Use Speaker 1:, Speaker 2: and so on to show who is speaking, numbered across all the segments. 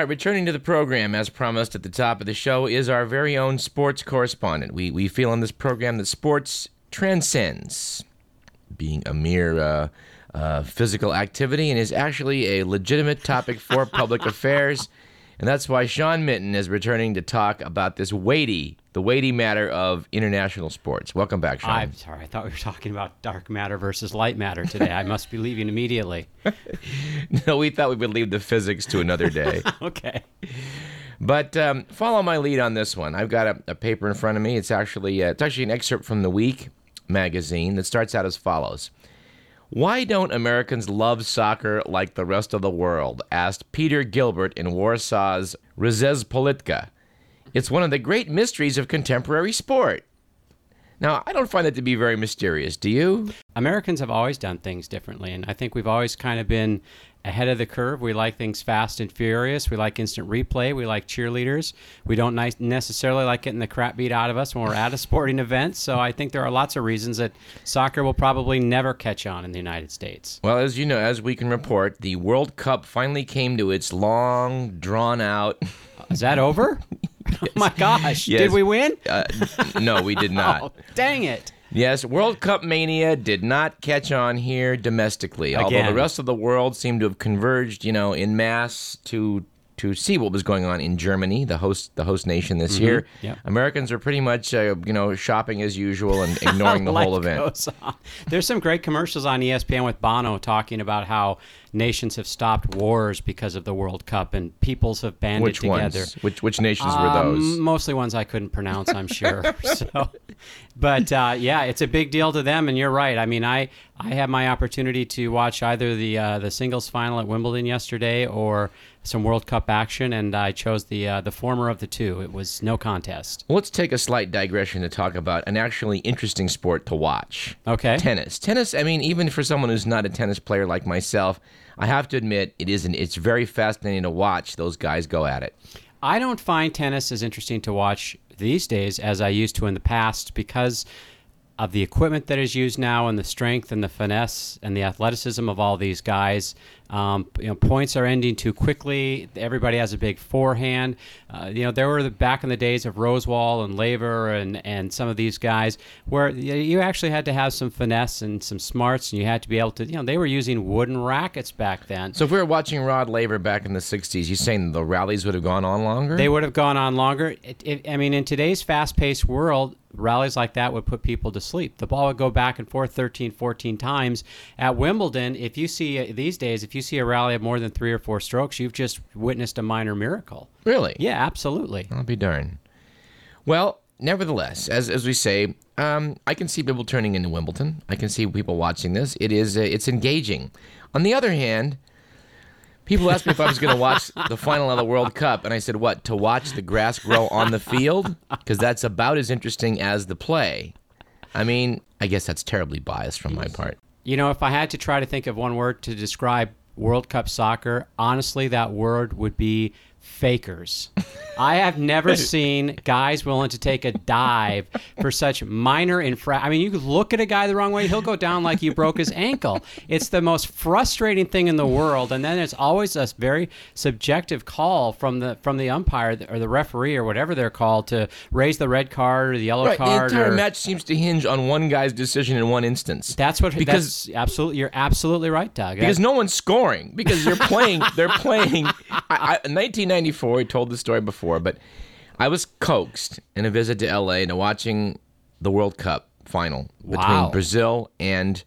Speaker 1: Right, returning to the program, as promised at the top of the show, is our very own sports correspondent. We, we feel on this program that sports transcends being a mere uh, uh, physical activity and is actually a legitimate topic for public affairs. And that's why Sean Minton is returning to talk about this weighty, the weighty matter of international sports. Welcome back, Sean.
Speaker 2: I'm sorry. I thought we were talking about dark matter versus light matter today. I must be leaving immediately.
Speaker 1: no, we thought we would leave the physics to another day.
Speaker 2: okay.
Speaker 1: But um, follow my lead on this one. I've got a, a paper in front of me. It's actually uh, it's actually an excerpt from the Week magazine that starts out as follows. Why don't Americans love soccer like the rest of the world? asked Peter Gilbert in Warsaw's Rzeczpospolita. It's one of the great mysteries of contemporary sport. Now, I don't find it to be very mysterious, do you?
Speaker 2: Americans have always done things differently, and I think we've always kind of been ahead of the curve. We like things fast and furious. We like instant replay. We like cheerleaders. We don't necessarily like getting the crap beat out of us when we're at a sporting event. So I think there are lots of reasons that soccer will probably never catch on in the United States.
Speaker 1: Well, as you know, as we can report, the World Cup finally came to its long, drawn out.
Speaker 2: Is that over? Oh my gosh! Yes. Did we win? Uh,
Speaker 1: no, we did not.
Speaker 2: oh, dang it!
Speaker 1: Yes, World Cup mania did not catch on here domestically, Again. although the rest of the world seemed to have converged, you know, in mass to to see what was going on in Germany, the host the host nation this mm-hmm. year. Yep. Americans are pretty much uh, you know shopping as usual and ignoring the whole event.
Speaker 2: There's some great commercials on ESPN with Bono talking about how nations have stopped wars because of the World Cup and peoples have banded
Speaker 1: which
Speaker 2: together.
Speaker 1: Ones? Which which nations um, were those?
Speaker 2: Mostly ones I couldn't pronounce, I'm sure. so, but uh, yeah, it's a big deal to them, and you're right. I mean, I I had my opportunity to watch either the uh, the singles final at Wimbledon yesterday or some World Cup action, and I chose the uh, the former of the two. It was no contest.
Speaker 1: Well, let's take a slight digression to talk about an actually interesting sport to watch.
Speaker 2: Okay,
Speaker 1: tennis. Tennis. I mean, even for someone who's not a tennis player like myself, I have to admit it isn't. It's very fascinating to watch those guys go at it.
Speaker 2: I don't find tennis as interesting to watch these days as I used to in the past because of the equipment that is used now and the strength and the finesse and the athleticism of all these guys. Um, you know, points are ending too quickly. Everybody has a big forehand. Uh, you know, there were the, back in the days of Rosewall and Laver and, and some of these guys where you actually had to have some finesse and some smarts, and you had to be able to. You know, they were using wooden rackets back then.
Speaker 1: So if we were watching Rod Laver back in the '60s, you're saying the rallies would have gone on longer?
Speaker 2: They would have gone on longer. It, it, I mean, in today's fast-paced world, rallies like that would put people to sleep. The ball would go back and forth 13, 14 times. At Wimbledon, if you see uh, these days, if you see a rally of more than three or four strokes, you've just witnessed a minor miracle.
Speaker 1: Really?
Speaker 2: Yeah, absolutely.
Speaker 1: I'll be darned. Well, nevertheless, as, as we say, um, I can see people turning into Wimbledon. I can see people watching this. It is uh, it's engaging. On the other hand, People asked me if I was going to watch the final of the World Cup, and I said, "What? To watch the grass grow on the field? Because that's about as interesting as the play." I mean, I guess that's terribly biased from my part.
Speaker 2: You know, if I had to try to think of one word to describe World Cup soccer, honestly, that word would be fakers. I have never seen guys willing to take a dive for such minor infra. I mean, you look at a guy the wrong way, he'll go down like you broke his ankle. It's the most frustrating thing in the world, and then there's always a very subjective call from the from the umpire or the referee or whatever they're called to raise the red card or the yellow
Speaker 1: right,
Speaker 2: card.
Speaker 1: The entire
Speaker 2: or,
Speaker 1: match seems to hinge on one guy's decision in one instance.
Speaker 2: That's what because that's absolutely you're absolutely right, Doug.
Speaker 1: Because no one's scoring because you're playing. they're playing. I, I, 1994. I told the story before, but I was coaxed in a visit to LA to watching the World Cup final between
Speaker 2: wow.
Speaker 1: Brazil and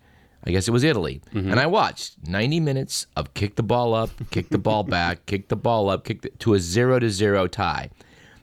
Speaker 1: I guess it was Italy. Mm-hmm. And I watched 90 minutes of kick the ball up, kick the ball back, kick the ball up, kick the, to a 0 to 0 tie.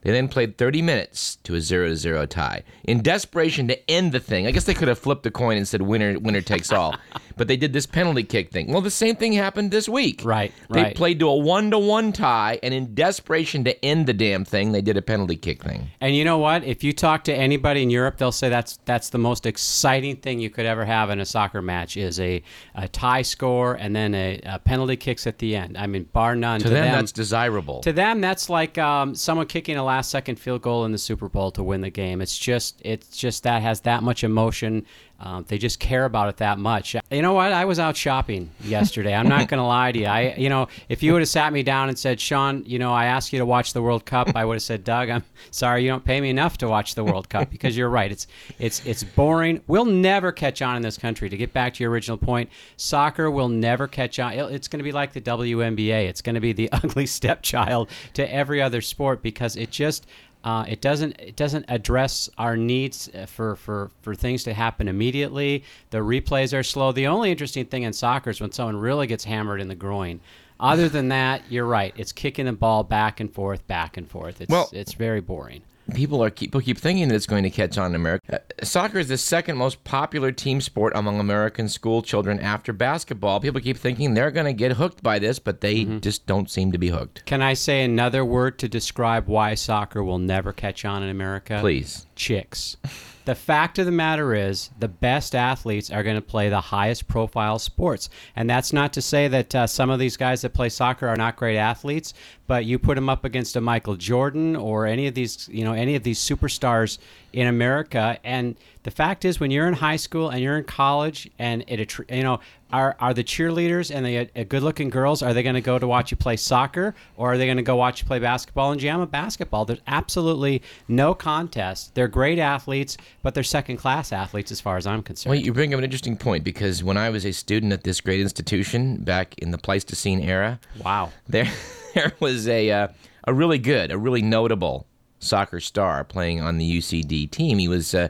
Speaker 1: They then played 30 minutes to a 0 0 tie. In desperation to end the thing, I guess they could have flipped the coin and said winner winner takes all. but they did this penalty kick thing. Well, the same thing happened this week.
Speaker 2: Right,
Speaker 1: They
Speaker 2: right.
Speaker 1: played to a 1 to 1 tie and in desperation to end the damn thing, they did a penalty kick thing.
Speaker 2: And you know what? If you talk to anybody in Europe, they'll say that's that's the most exciting thing you could ever have in a soccer match is a, a tie score and then a, a penalty kicks at the end. I mean, bar none.
Speaker 1: To, to them, them, that's desirable.
Speaker 2: To them, that's like um, someone kicking a last second field goal in the Super Bowl to win the game. It's just it's just that has that much emotion Um, they just care about it that much. You know what? I was out shopping yesterday. I'm not going to lie to you. I, you know, if you would have sat me down and said, Sean, you know, I asked you to watch the World Cup, I would have said, Doug, I'm sorry you don't pay me enough to watch the World Cup because you're right. It's it's it's boring. We'll never catch on in this country. To get back to your original point, soccer will never catch on. It's going to be like the WNBA. It's going to be the ugly stepchild to every other sport because it just uh, it doesn't it doesn't address our needs uh, for, for, for things to happen immediately. The replays are slow. The only interesting thing in soccer is when someone really gets hammered in the groin. Other than that, you're right. It's kicking the ball back and forth, back and forth. It's
Speaker 1: Well-
Speaker 2: it's very boring.
Speaker 1: People are people keep thinking that it's going to catch on in America. Uh, soccer is the second most popular team sport among American school children after basketball. People keep thinking they're going to get hooked by this, but they just don't seem to be hooked.
Speaker 2: Can I say another word to describe why soccer will never catch on in America?
Speaker 1: Please.
Speaker 2: chicks. The fact of the matter is, the best athletes are going to play the highest profile sports. And that's not to say that uh, some of these guys that play soccer are not great athletes, but you put them up against a Michael Jordan or any of these, you know, any of these superstars in America. And the fact is, when you're in high school and you're in college, and it, you know, are, are the cheerleaders and the uh, good-looking girls are they going to go to watch you play soccer or are they going to go watch you play basketball? And jam basketball there's absolutely no contest. They're great athletes but they're second-class athletes as far as i'm concerned.
Speaker 1: Well, you bring up an interesting point because when I was a student at this great institution back in the Pleistocene era,
Speaker 2: wow.
Speaker 1: there there was a uh, a really good, a really notable soccer star playing on the UCD team. He was uh,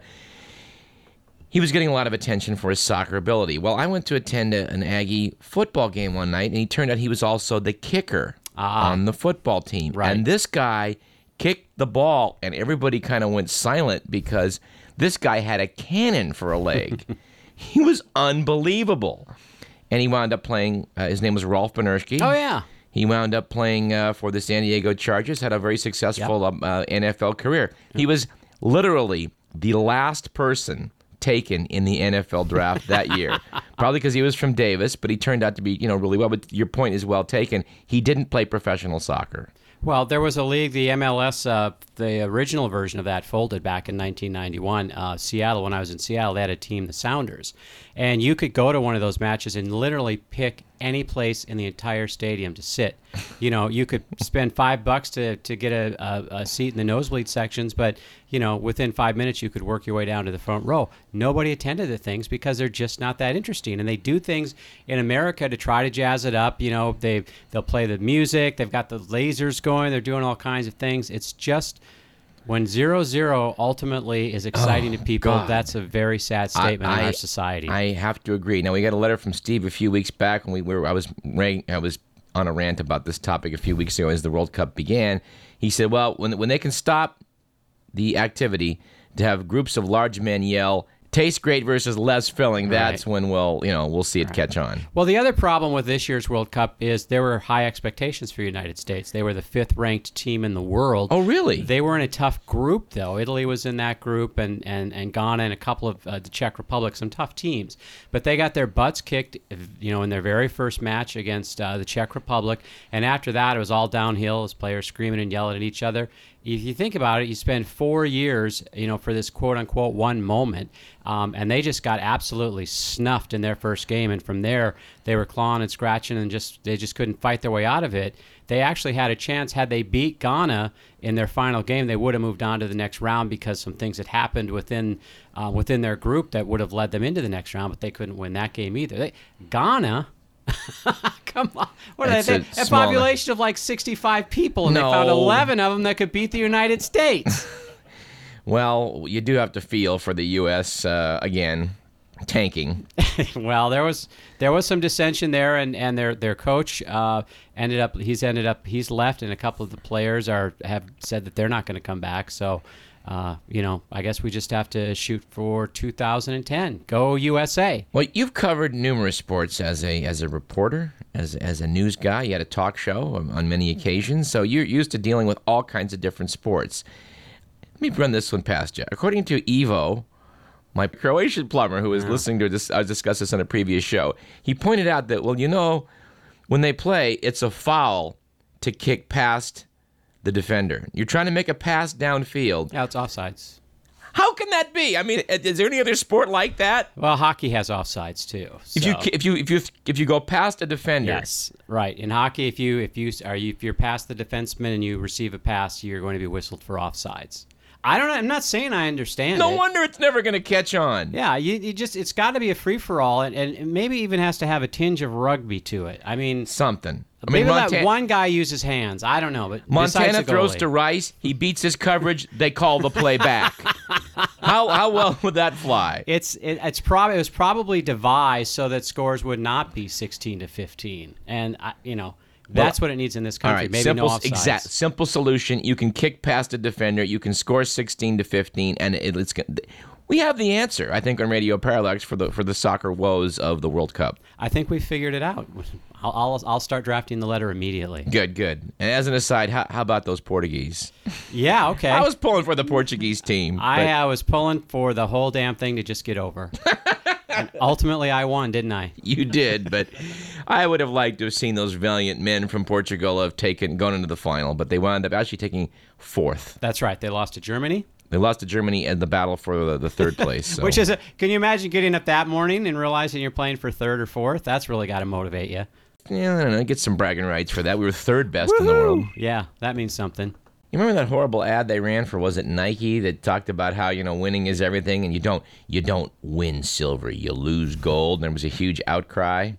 Speaker 1: he was getting a lot of attention for his soccer ability. Well, I went to attend a, an Aggie football game one night, and he turned out he was also the kicker on the football team.
Speaker 2: Right.
Speaker 1: And this guy kicked the ball, and everybody kind of went silent because this guy had a cannon for a leg. he was unbelievable. And he wound up playing. Uh, his name was Rolf Benirschke.
Speaker 2: oh yeah
Speaker 1: He wound up playing uh, for the San Diego Chargers, had a very successful um, uh, NFL career. He was literally the last person taken in the NFL draft that year. Probably because he was from Davis, but he turned out to be, you know, really well. But your point is well taken. He didn't play professional soccer.
Speaker 2: Well, there was a league, the MLS, uh, the original version of that folded back in 1991. Uh, Seattle, when I was in Seattle, they had a team, the Sounders. And you could go to one of those matches and literally pick any place in the entire stadium to sit. You know, you could spend five bucks to, to get a, a, a seat in the nosebleed sections, but, you know, within five minutes, you could work your way down to the front row. Nobody attended the things because they're just not that interesting. And they do things in America to try to jazz it up. You know, they, they'll play the music, they've got the lasers going, they're doing all kinds of things. It's just when zero zero ultimately is exciting to oh, people,
Speaker 1: God.
Speaker 2: that's a very sad statement in our society.
Speaker 1: I have to agree. Now we got a letter from Steve a few weeks back when we were. I was rang, I was on a rant about this topic a few weeks ago as the World Cup began. He said, "Well, when when they can stop the activity to have groups of large men yell." Tastes great versus less filling. That's when we'll, you know, we'll see it catch on.
Speaker 2: Well, the other problem with this year's World Cup is there were high expectations for the United States. They were the fifth ranked team in the world.
Speaker 1: Oh, really?
Speaker 2: They were in a tough group, though. Italy was in that group, and, and, and Ghana and a couple of uh, the Czech Republic, some tough teams. But they got their butts kicked, you know, in their very first match against uh, the Czech Republic. And after that, it was all downhill as players screaming and yelling at each other. If you think about it, you spend four years, you know, for this quote unquote one moment, um, and they just got absolutely snuffed in their first game. And from there, they were clawing and scratching, and just they just couldn't fight their way out of it. They actually had a chance had they beat Ghana in their final game, they would have moved on to the next round because some things had happened within uh, within their group that would have led them into the next round. But they couldn't win that game either. They, Ghana. Come on. What are
Speaker 1: It's
Speaker 2: they?
Speaker 1: a
Speaker 2: A, population of like 65 people, and they found 11 of them that could beat the United States.
Speaker 1: Well, you do have to feel for the U.S. Uh, again tanking.
Speaker 2: well, there was there was some dissension there, and, and their their coach uh, ended up he's ended up he's left, and a couple of the players are have said that they're not going to come back. So, uh, you know, I guess we just have to shoot for 2010. Go USA!
Speaker 1: Well, you've covered numerous sports as a as a reporter, as as a news guy. You had a talk show on, on many occasions, so you're used to dealing with all kinds of different sports. Let me run this one past you. According to Evo, my Croatian plumber who was listening to this, I discussed this on a previous show. He pointed out that well, you know, when they play, it's a foul to kick past the defender. You're trying to make a pass downfield.
Speaker 2: Yeah, it's offsides.
Speaker 1: How can that be? I mean, is there any other sport like that?
Speaker 2: Well, hockey has offsides too.
Speaker 1: If you if you if you if you go past a defender,
Speaker 2: Yes, right. In hockey, if you if you are you if you're past the defenseman and you receive a pass, you're going to be whistled for offsides. I don't. know. I'm not saying I understand.
Speaker 1: no
Speaker 2: it.
Speaker 1: wonder it's never going to catch on.
Speaker 2: Yeah, you, you just it's got to be a free for all, and, and maybe even has to have a tinge of rugby to it. I mean,
Speaker 1: Something. I mean,
Speaker 2: maybe
Speaker 1: Monta-
Speaker 2: one guy uses hands. I don't know, but
Speaker 1: Montana throws to Rice. He beats his coverage. They call the play back. how how well would that fly?
Speaker 2: It's it, it's probably it was probably devised so that scores would not be 16 to 15, and I, you know that's what it needs in this country.
Speaker 1: right,
Speaker 2: maybe
Speaker 1: simple,
Speaker 2: no
Speaker 1: exact, simple solution. You can kick past a defender. You can score sixteen to fifteen, and it, it's. We have the answer, I think, on Radio Parallax for the for the soccer woes of the World Cup.
Speaker 2: I think we figured it out. I'll, I'll I'll start drafting the letter immediately.
Speaker 1: Good, good. And as an aside, how, how about those Portuguese?
Speaker 2: Yeah, okay.
Speaker 1: I was pulling for the Portuguese team.
Speaker 2: I
Speaker 1: but
Speaker 2: uh, was pulling for the whole damn thing to just get over. and ultimately, I won, didn't I?
Speaker 1: you did, but I would have liked to have seen those valiant men from Portugal have taken gone into the final, but they wound up actually taking fourth.
Speaker 2: That's right. They lost to Germany,
Speaker 1: They lost to Germany in the battle for the, the third place. So.
Speaker 2: which is a, can you imagine getting up that morning and realizing you're playing for third or fourth? That's really got to motivate you.
Speaker 1: Yeah, I don't know. Get some bragging rights for that. We were third best in the world.
Speaker 2: Yeah, that means something.
Speaker 1: You remember that horrible ad they ran for was it Nike that talked about how you know winning is everything and you don't you don't win silver you lose gold and there was a huge outcry.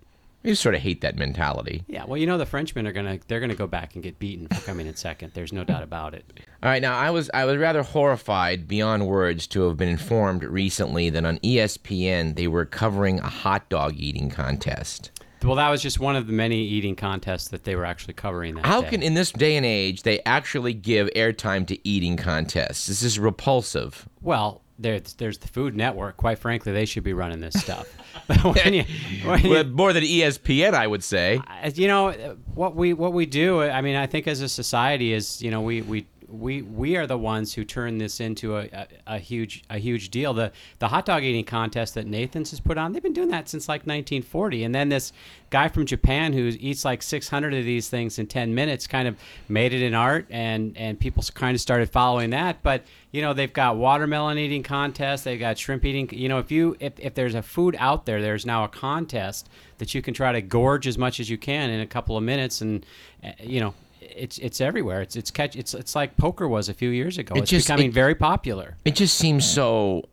Speaker 1: I just sort of hate that mentality.
Speaker 2: Yeah, well, you know the Frenchmen are gonna they're gonna go back and get beaten for coming in second. There's no doubt about it.
Speaker 1: All right, now I was I was rather horrified beyond words to have been informed recently that on ESPN they were covering a hot dog eating contest.
Speaker 2: Well, that was just one of the many eating contests that they were actually covering that
Speaker 1: How
Speaker 2: day.
Speaker 1: can in this day and age they actually give airtime to eating contests? This is repulsive.
Speaker 2: Well, there's there's the Food Network. Quite frankly, they should be running this stuff. But when you, when you,
Speaker 1: more than ESPN, I would say.
Speaker 2: you know what we what we do i mean i think as a society is you know we we we, we are the ones who turn this into a, a, a huge a huge deal. The the hot dog eating contest that Nathan's has put on, they've been doing that since like 1940. And then this guy from Japan who eats like 600 of these things in 10 minutes kind of made it an art, and and people kind of started following that. But you know they've got watermelon eating contests, they've got shrimp eating. You know if you if, if there's a food out there, there's now a contest that you can try to gorge as much as you can in a couple of minutes, and uh, you know it's it's everywhere. It's it's catch. It's it's like poker was a few years ago.
Speaker 1: It
Speaker 2: it's
Speaker 1: just-
Speaker 2: becoming
Speaker 1: it-
Speaker 2: very popular.
Speaker 1: It just seems so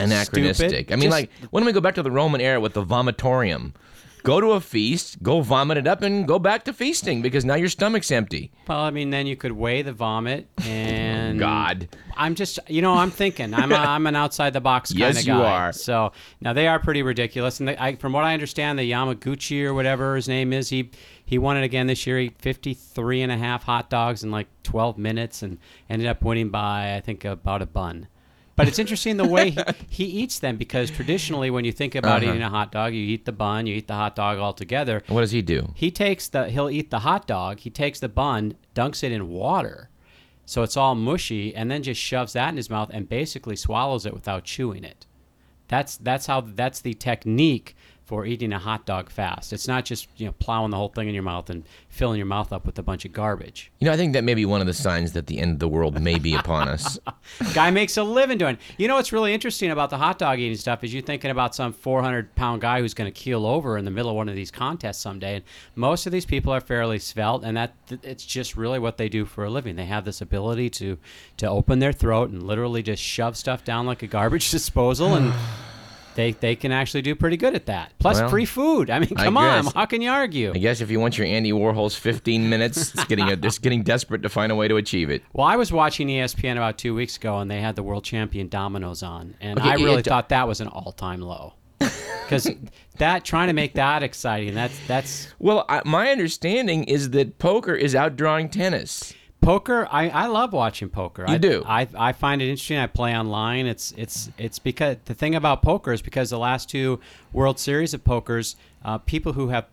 Speaker 1: anachronistic.
Speaker 2: Stupid.
Speaker 1: I mean,
Speaker 2: Just-
Speaker 1: like, when do we go back to the Roman era with the vomitorium? Go to a feast, go vomit it up, and go back to feasting because now your stomach's empty.
Speaker 2: Well, I mean, then you could weigh the vomit and
Speaker 1: God.
Speaker 2: I'm just, you know, I'm thinking. I'm, a, I'm an outside the box kind
Speaker 1: Yes,
Speaker 2: of
Speaker 1: you
Speaker 2: guy.
Speaker 1: are.
Speaker 2: So now they are pretty ridiculous, and they, I, from what I understand, the Yamaguchi or whatever his name is, he he won it again this year. He ate 53 and a half hot dogs in like 12 minutes, and ended up winning by I think about a bun. But it's interesting the way he, he eats them because traditionally, when you think about
Speaker 1: Uh-huh.
Speaker 2: eating a hot dog, you eat the bun, you eat the hot dog all together.
Speaker 1: What does he do?
Speaker 2: He takes the he'll eat the hot dog. He takes the bun, dunks it in water, so it's all mushy, and then just shoves that in his mouth and basically swallows it without chewing it. That's that's how that's the technique for eating a hot dog fast. It's not just you know plowing the whole thing in your mouth and filling your mouth up with a bunch of garbage.
Speaker 1: You know, I think that may be one of the signs that the end of the world may be upon us.
Speaker 2: Guy makes a living doing. You know what's really interesting about the hot dog eating stuff is you're thinking about some 400 pound guy who's going to keel over in the middle of one of these contests someday. And most of these people are fairly svelte, and that it's just really what they do for a living. They have this ability to to open their throat and literally just shove stuff down like a garbage disposal and. They, they can actually do pretty good at that. Plus,
Speaker 1: Well,
Speaker 2: free food. I mean,
Speaker 1: I
Speaker 2: come on.
Speaker 1: guess.
Speaker 2: How can you argue?
Speaker 1: I guess if you want your Andy Warhol's 15 minutes, it's getting a, it's getting desperate to find a way to achieve it.
Speaker 2: Well, I was watching ESPN about two weeks ago, and they had the world champion dominoes on, and
Speaker 1: Okay,
Speaker 2: I really
Speaker 1: it-
Speaker 2: thought that was an all-time low. Because that trying to make that exciting, that's that's
Speaker 1: Well, I, my understanding is that poker is outdrawing tennis.
Speaker 2: Poker. I, I love watching poker.
Speaker 1: You
Speaker 2: I
Speaker 1: do?
Speaker 2: I, I find it interesting. I play online. It's it's it's because the thing about poker is because the last two World Series of pokers, uh, people who have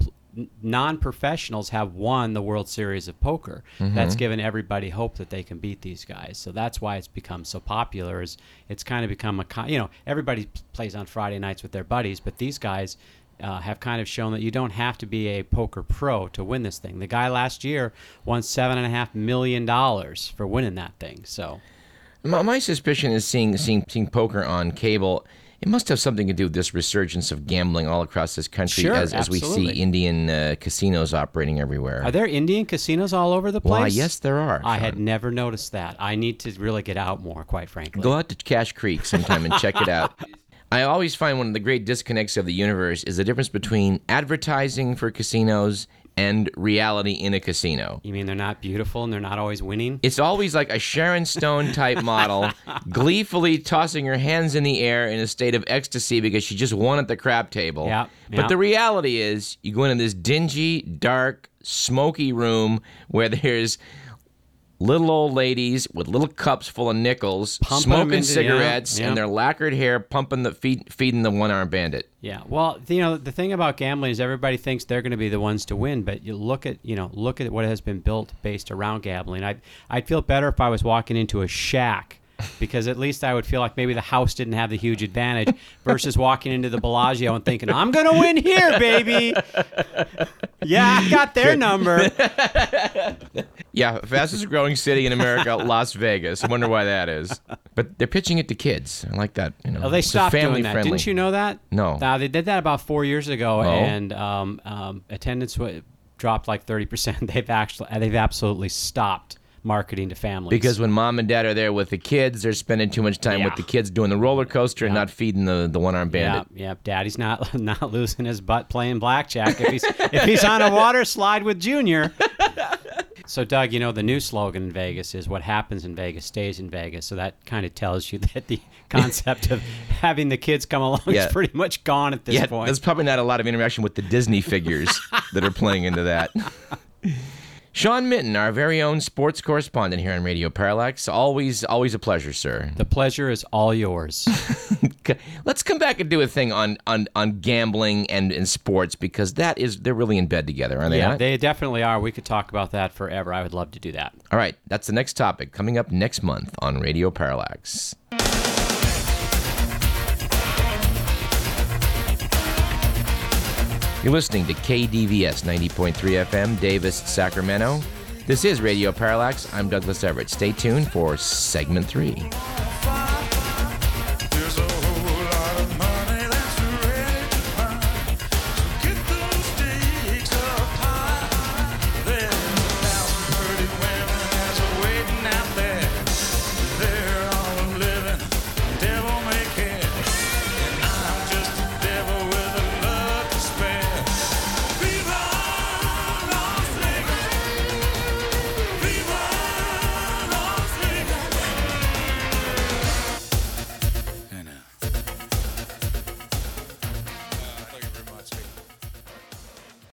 Speaker 2: non-professionals have won the World Series of poker.
Speaker 1: Mm-hmm.
Speaker 2: That's given everybody hope that they can beat these guys. So that's why it's become so popular. Is it's kind of become a you know everybody plays on Friday nights with their buddies, but these guys. Uh, have kind of shown that you don't have to be a poker pro to win this thing. The guy last year won seven and a half million dollars for winning that thing. So
Speaker 1: My, my suspicion is seeing seeing seeing poker on cable. It must have something to do with this resurgence of gambling all across this country
Speaker 2: Sure,
Speaker 1: as, as we see. Indian uh, casinos operating everywhere.
Speaker 2: Are there Indian casinos all over the place?
Speaker 1: Why, yes, there are.
Speaker 2: I
Speaker 1: Sean.
Speaker 2: had never noticed that. I need to really get out more, quite frankly.
Speaker 1: Go out to Cache Creek sometime and check it out. I always find one of the great disconnects of the universe is the difference between advertising for casinos and reality in a casino.
Speaker 2: You mean they're not beautiful and they're not always winning?
Speaker 1: It's always like a Sharon Stone type model, gleefully tossing her hands in the air in a state of ecstasy because she just won at the crap table.
Speaker 2: Yeah,
Speaker 1: But the reality is, you go into this dingy, dark, smoky room where there's little old ladies with little cups full of nickels,
Speaker 2: Pumping
Speaker 1: smoking
Speaker 2: into-
Speaker 1: cigarettes,
Speaker 2: yeah.
Speaker 1: and their lacquered hair pumping the feed, feeding the one-armed bandit.
Speaker 2: Yeah. Well, you know, the thing about gambling is everybody thinks they're going to be the ones to win, but you look at, you know, look at what has been built based around gambling. I'd, I'd feel better if I was walking into a shack because at least I would feel like maybe the house didn't have the huge advantage versus walking into the Bellagio and thinking, I'm going to win here, baby. yeah, I got their number.
Speaker 1: Yeah, fastest growing city in America, Las Vegas. I wonder why that is. But they're pitching it to kids. I like that. You know,
Speaker 2: Oh, they stopped doing that.
Speaker 1: friendly.
Speaker 2: Didn't you know that?
Speaker 1: No.
Speaker 2: Uh, they did that about four years ago,
Speaker 1: Oh.
Speaker 2: and um, um, attendance dropped like thirty percent. They've actually they've absolutely stopped marketing to families
Speaker 1: Because when mom and dad are there with the kids, they're spending too much time with the kids doing the roller coaster and not feeding the, the one armed
Speaker 2: yeah,
Speaker 1: bandit.
Speaker 2: yeah, Daddy's not not losing his butt playing blackjack if he's if he's on a water slide with Junior. So, Doug, you know the new slogan in Vegas is "What happens in Vegas stays in Vegas." So that kind of tells you that the concept of having the kids come along
Speaker 1: Yeah.
Speaker 2: is pretty much gone at this
Speaker 1: Yeah,
Speaker 2: point.
Speaker 1: there's probably not a lot of interaction with the Disney figures that are playing into that. Sean Minton, our very own sports correspondent here on Radio Parallax. Always, always a pleasure, sir.
Speaker 2: the pleasure is all yours.
Speaker 1: Let's come back and do a thing on on, on gambling and, and sports because that is they're really in bed together, aren't they?
Speaker 2: Yeah,
Speaker 1: not?
Speaker 2: they definitely are. We could talk about that forever. I would love to do that.
Speaker 1: All right, that's the next topic coming up next month on Radio Parallax. You're listening to KDVS 90.3 FM, Davis, Sacramento. This is Radio Parallax. I'm Douglas Everett. Stay tuned for segment three.